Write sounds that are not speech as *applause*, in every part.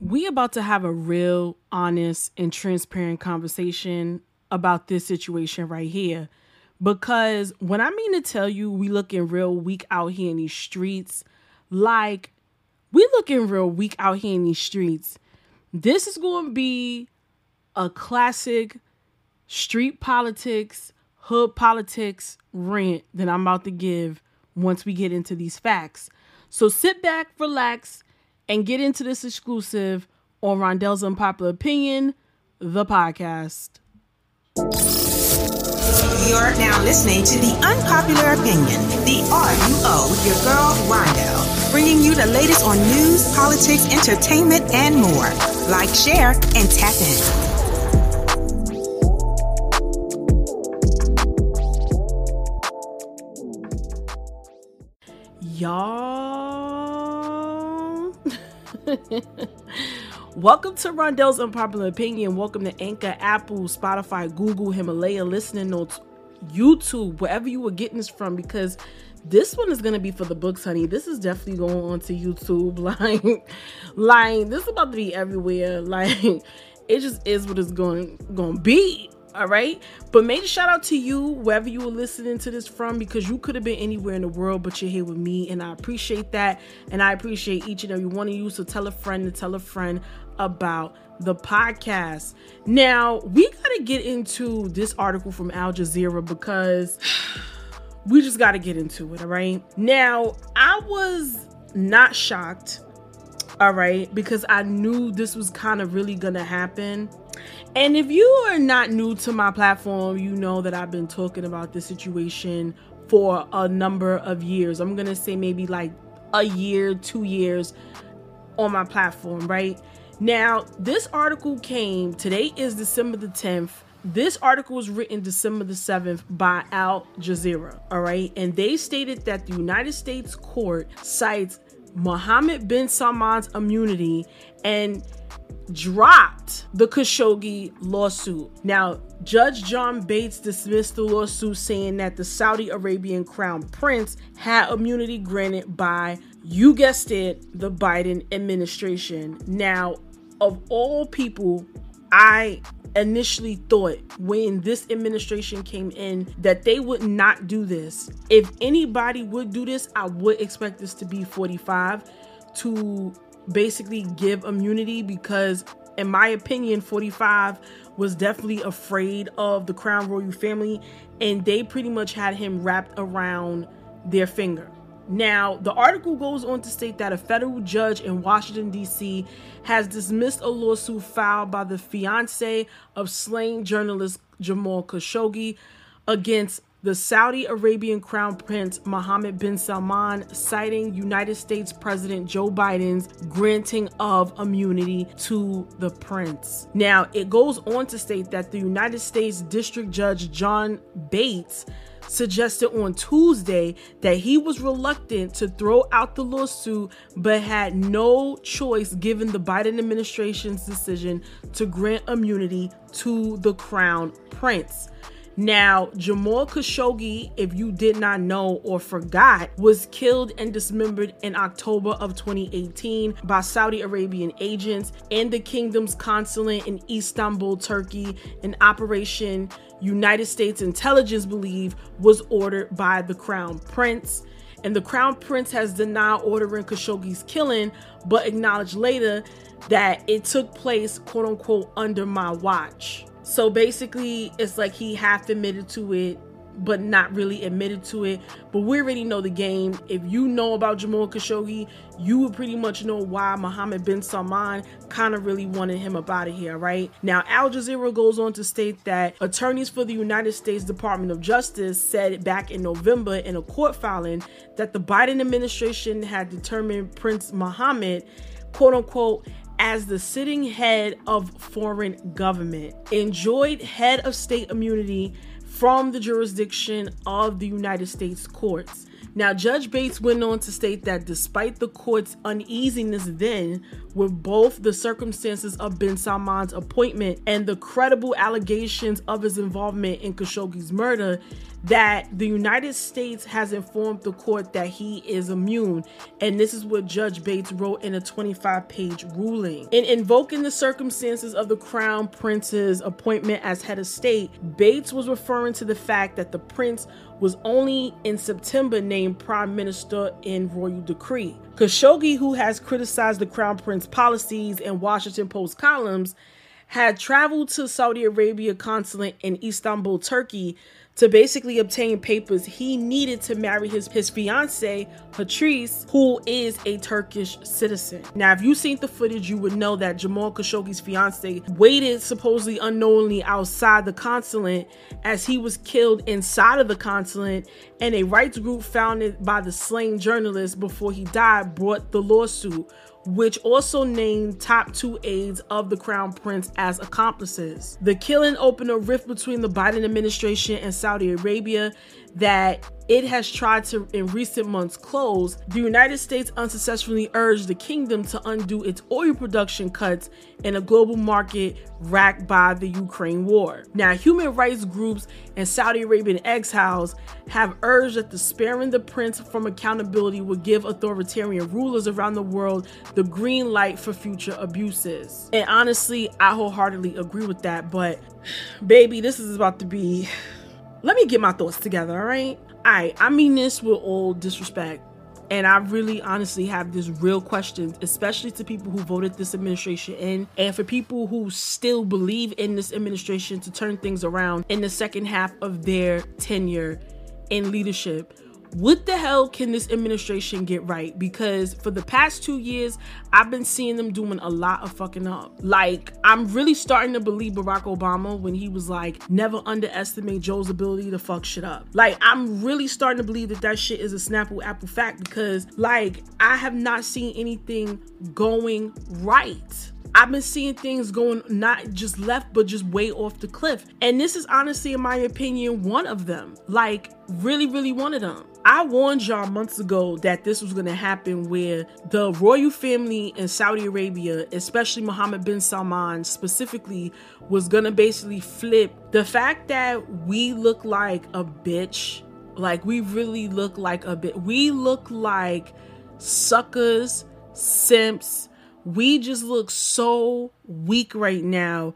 we about to have a real honest and transparent conversation about this situation right here. Because when I mean to tell you we looking real weak out here in these streets, like we looking real weak out here in these streets. This is going to be a classic street politics, hood politics rant that I'm about to give once we get into these facts. So sit back, relax, and get into this exclusive on Rondell's Unpopular Opinion, the podcast. You're now listening to the Unpopular Opinion, the RUO with your girl Rondell, bringing you the latest on news, politics, entertainment, and more. Like, share, and tap in. Y'all. *laughs* Welcome to Rondell's Unpopular Opinion. Welcome to Anchor, Apple, Spotify, Google, Himalaya, Listening Notes, YouTube, wherever you were getting this from, because this one is gonna be for the books, honey. This is definitely going on to YouTube. *laughs* Like, like this is about to be everywhere. Like, it just is what it's going to be all right? But major shout out to you wherever you were listening to this from because you could have been anywhere in the world but you're here with me and i appreciate that. And i appreciate each and every one of you so tell a friend to tell a friend about the podcast. Now we got to get into this article from al jazeera because *sighs* we just got to get into it all right? Now i was not shocked all right because i knew this was kind of really gonna happen and if you are not new to my platform, you know that I've been talking about this situation for a number of years. I'm to say maybe like a year, two years on my platform, right? Now, this article came, today is December the 10th. This article was written December the 7th by Al Jazeera, all right? And they stated that the United States court cites Mohammed bin Salman's immunity and dropped the Khashoggi lawsuit. Now, Judge John Bates dismissed the lawsuit, saying that the Saudi Arabian crown prince had immunity granted by, you guessed it, the Biden administration. Now, of all people, I initially thought when this administration came in that they would not do this. If anybody would do this, I would expect this to be 45 to basically give immunity because in my opinion 45 was definitely afraid of the crown royal family and they pretty much had him wrapped around their finger now the article goes on to state that a federal judge in washington d.c has dismissed a lawsuit filed by the fiance of slain journalist jamal khashoggi against the Saudi Arabian Crown Prince Mohammed bin Salman citing United States President Joe Biden's granting of immunity to the prince. Now, it goes on to state that the United States District Judge John Bates suggested on Tuesday that he was reluctant to throw out the lawsuit but had no choice given the Biden administration's decision to grant immunity to the crown prince. Now, Jamal Khashoggi, if you did not know or forgot, was killed and dismembered in October of 2018 by Saudi Arabian agents and the kingdom's consulate in Istanbul, Turkey, in operation United States intelligence believe was ordered by the Crown Prince. And the Crown Prince has denied ordering Khashoggi's killing, but acknowledged later that it took place, quote unquote, under my watch. So basically, it's like he half admitted to it, but not really admitted to it. But we already know the game. If you know about Jamal Khashoggi, you would pretty much know why Mohammed bin Salman kind of really wanted him up out of here, right? Now, Al Jazeera goes on to state that attorneys for the United States Department of Justice said back in November in a court filing that the Biden administration had determined Prince Mohammed, quote unquote, as the sitting head of foreign government, enjoyed head of state immunity from the jurisdiction of the United States courts. Now, Judge Bates went on to state that despite the court's uneasiness then with both the circumstances of bin Salman's appointment and the credible allegations of his involvement in Khashoggi's murder, that the United States has informed the court that he is immune. And this is what Judge Bates wrote in a 25 page ruling. In invoking the circumstances of the Crown Prince's appointment as head of state, Bates was referring to the fact that the prince was only in September named prime minister in royal decree. Khashoggi, who has criticized the Crown Prince policies in Washington Post columns, had traveled to Saudi Arabia consulate in Istanbul, Turkey to basically obtain papers he needed to marry his, his fiance, Hatice, who is a Turkish citizen. Now, if you've seen the footage, you would know that Jamal Khashoggi's fiance waited supposedly unknowingly outside the consulate as he was killed inside of the consulate, and a rights group founded by the slain journalist before he died brought the lawsuit which also named top two aides of the crown prince as accomplices. The killing opened a rift between the Biden administration and Saudi Arabia that it has tried to in recent months close, the United States unsuccessfully urged the kingdom to undo its oil production cuts in a global market racked by the Ukraine war. Now, human rights groups and Saudi Arabian exiles have urged that the sparing the prince from accountability would give authoritarian rulers around the world the green light for future abuses. And honestly, I wholeheartedly agree with that, but *sighs* baby, this is about to be let me get my thoughts together, all right? All right, I mean this with all disrespect. And I really honestly have this real question, especially to people who voted this administration in, and for people who still believe in this administration to turn things around in the second half of their tenure in leadership what the hell can this administration get right? Because for the past two years, I've been seeing them doing a lot of fucking up. Like, I'm really starting to believe Barack Obama when he was like, never underestimate Joe's ability to fuck shit up. Like, I'm really starting to believe that that shit is a Snapple Apple fact because, like, I have not seen anything going right. I've been seeing things going not just left, but just way off the cliff. And this is honestly, in my opinion, one of them. Like, really, really one of them. I warned y'all months ago that this was going to happen where the royal family in Saudi Arabia, especially Mohammed bin Salman specifically, was going to basically flip. The fact that we look like a bitch, like we really look like a bit, we look like suckers, simps. We just look so weak right now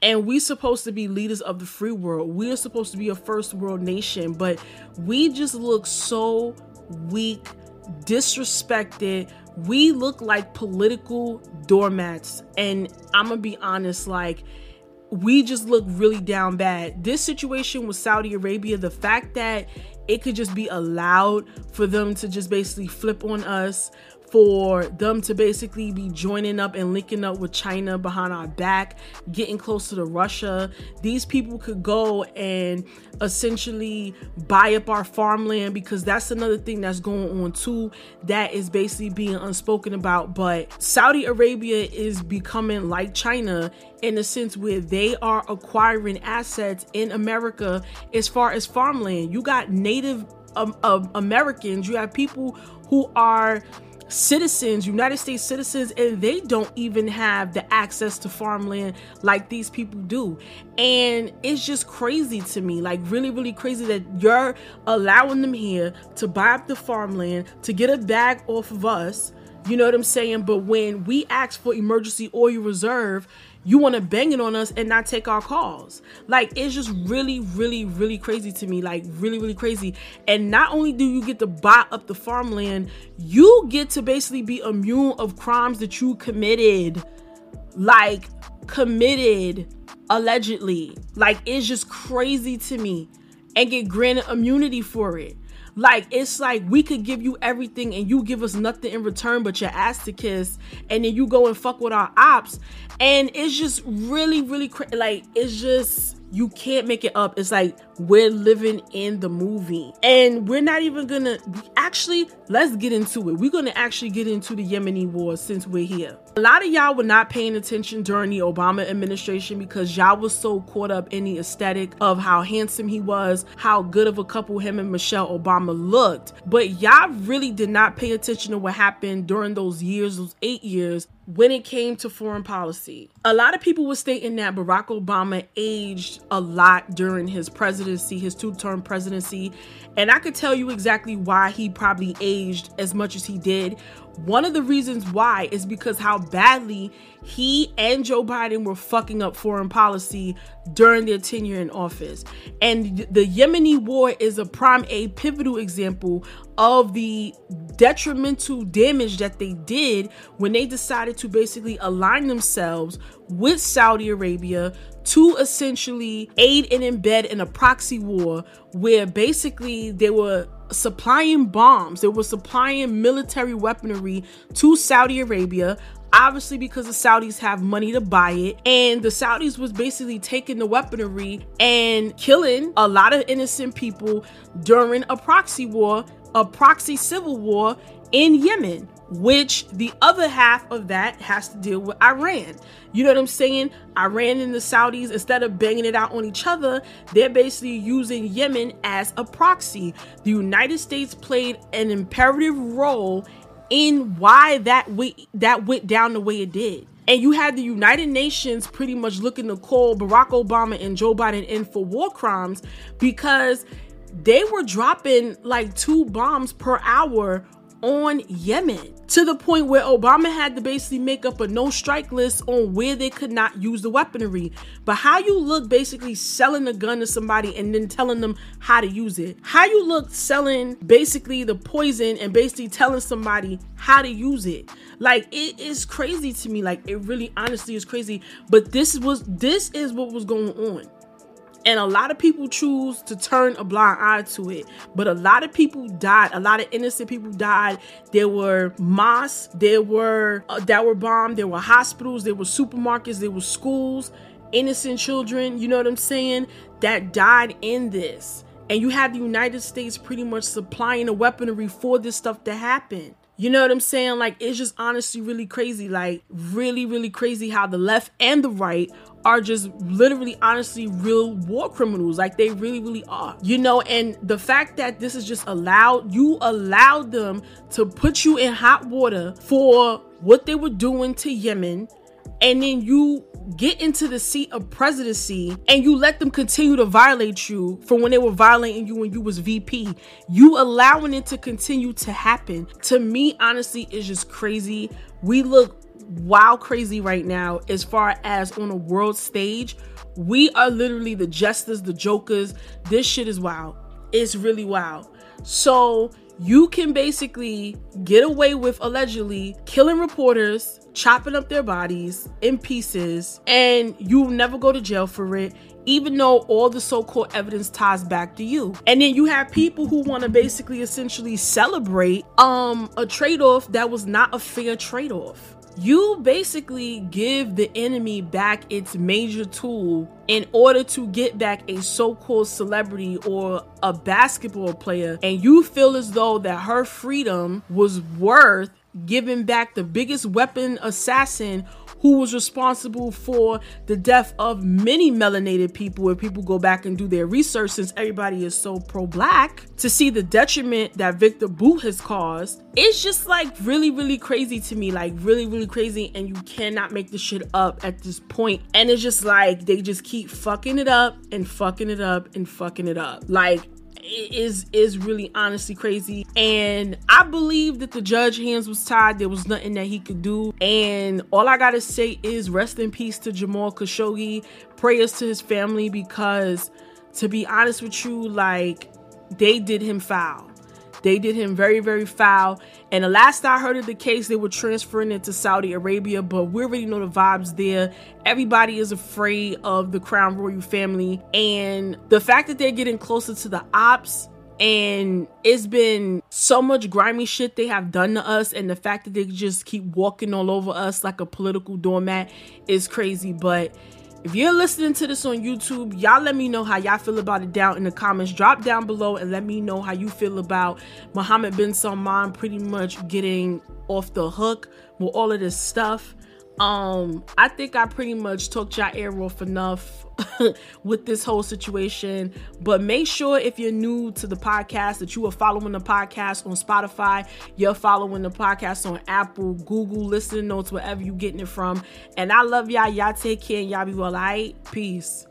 and we supposed to be leaders of the free world. We are supposed to be a first world nation, but we just look so weak, disrespected. We look like political doormats. And I'm gonna be honest, like we just look really down bad. This situation with Saudi Arabia, the fact that it could just be allowed for them to just basically flip on us for them to basically be joining up and linking up with China behind our back, getting closer to Russia. These people could go and essentially buy up our farmland because that's another thing that's going on too that is basically being unspoken about. But Saudi Arabia is becoming like China in the sense where they are acquiring assets in America as far as farmland. You got native um, um, Americans, you have people who are citizens, United States citizens, and they don't even have the access to farmland like these people do. And it's just crazy to me, like really, really crazy that you're allowing them here to buy up the farmland, to get a bag off of us. You know what I'm saying? But when we ask for emergency oil reserve, you want to bang it on us and not take our calls. Like it's just really, really, really crazy to me. Like really, really crazy. And not only do you get to buy up the farmland, you get to basically be immune of crimes that you committed. Like committed allegedly. Like it's just crazy to me. And get granted immunity for it. Like it's like we could give you everything and you give us nothing in return but your ass to kiss, and then you go and fuck with our ops, and it's just really, really cra- like it's just you can't make it up. It's like we're living in the movie. And we're not even gonna actually, let's get into it. We're gonna actually get into the Yemeni war since we're here. A lot of y'all were not paying attention during the Obama administration because y'all was so caught up in the aesthetic of how handsome he was, how good of a couple him and Michelle Obama looked. But y'all really did not pay attention to what happened during those years, those eight years when it came to foreign policy. A lot of people were stating that Barack Obama aged a lot during his presidency, his two term presidency. And I could tell you exactly why he probably aged as much as he did. One of the reasons why is because how badly he and Joe Biden were fucking up foreign policy during their tenure in office. And the Yemeni war is a prime, a pivotal example of the detrimental damage that they did when they decided to basically align themselves with Saudi Arabia to essentially aid and embed in a proxy war where basically they were supplying bombs, they were supplying military weaponry to Saudi Arabia, obviously because the Saudis have money to buy it. And the Saudis was basically taking the weaponry and killing a lot of innocent people during a proxy war, a proxy civil war in Yemen which the other half of that has to deal with Iran. You know what I'm saying? Iran and the Saudis, instead of banging it out on each other, they're basically using Yemen as a proxy. The United States played an imperative role in why that went, that went down the way it did. And you had the United Nations pretty much looking to call Barack Obama and Joe Biden in for war crimes because they were dropping like two bombs per hour on Yemen to the point where Obama had to basically make up a no strike list on where they could not use the weaponry. But how you look basically selling a gun to somebody and then telling them how to use it? How you look selling basically the poison and basically telling somebody how to use it? Like it is crazy to me. Like it really honestly is crazy. But this was this is what was going on. And a lot of people choose to turn a blind eye to it. But a lot of people died. A lot of innocent people died. There were mosques, there were uh, that were bombed, there were hospitals, there were supermarkets, there were schools, innocent children, you know what I'm saying, that died in this. And you had the United States pretty much supplying the weaponry for this stuff to happen. You know what I'm saying? Like, it's just honestly really crazy. Like, really, really crazy how the left and the right are just literally honestly real war criminals like they really really are you know and the fact that this is just allowed you allowed them to put you in hot water for what they were doing to Yemen and then you get into the seat of presidency and you let them continue to violate you from when they were violating you when you was VP. You allowing it to continue to happen. To me, honestly, is just crazy. We look wow crazy right now as far as on a world stage. We are literally the jesters, the jokers. This shit is wow. It's really wow. So you can basically get away with allegedly killing reporters, chopping up their bodies in pieces, and you never go to jail for it even though all the so-called evidence ties back to you. And then you have people who want to basically essentially celebrate um a trade-off that was not a fair trade-off you basically give the enemy back its major tool in order to get back a so-called celebrity or a basketball player and you feel as though that her freedom was worth giving back the biggest weapon assassin who was responsible for the death of many melanated people if people go back and do their research since everybody is so pro-black to see the detriment that Victor Bout has caused. It's just like really really crazy to me like really really crazy and you cannot make this shit up at this point. And it's just like they just keep fucking it up and fucking it up and fucking it up. Like is is really honestly crazy. And i believe that the judge hands was tied. There was nothing that he could do. And all i gotta say is rest in peace to jamal khashoggi. Prayers to his family because to be honest with you like they did him foul they did him very, very foul. And the last I heard of the case, they were transferring it to Saudi Arabia, but we already know the vibes there. Everybody is afraid of the Crown Royal family. And the fact that they're getting closer to the ops and it's been so much grimy shit they have done to us and the fact that they just keep walking all over us like a political doormat is crazy but if you're listening to this on YouTube, y'all let me know how y'all feel about it down in the comments. Drop down below and let me know how you feel about Mohammed bin Salman pretty much getting off the hook with all of this stuff. Um, I think I pretty much took ear off enough *laughs* with this whole situation. But make sure if you're new to the podcast that you are following the podcast on Spotify, you're following the podcast on Apple, Google, listening notes, wherever you're getting it from. And I love y'all. Y'all take care and y'all be well. All right. Peace.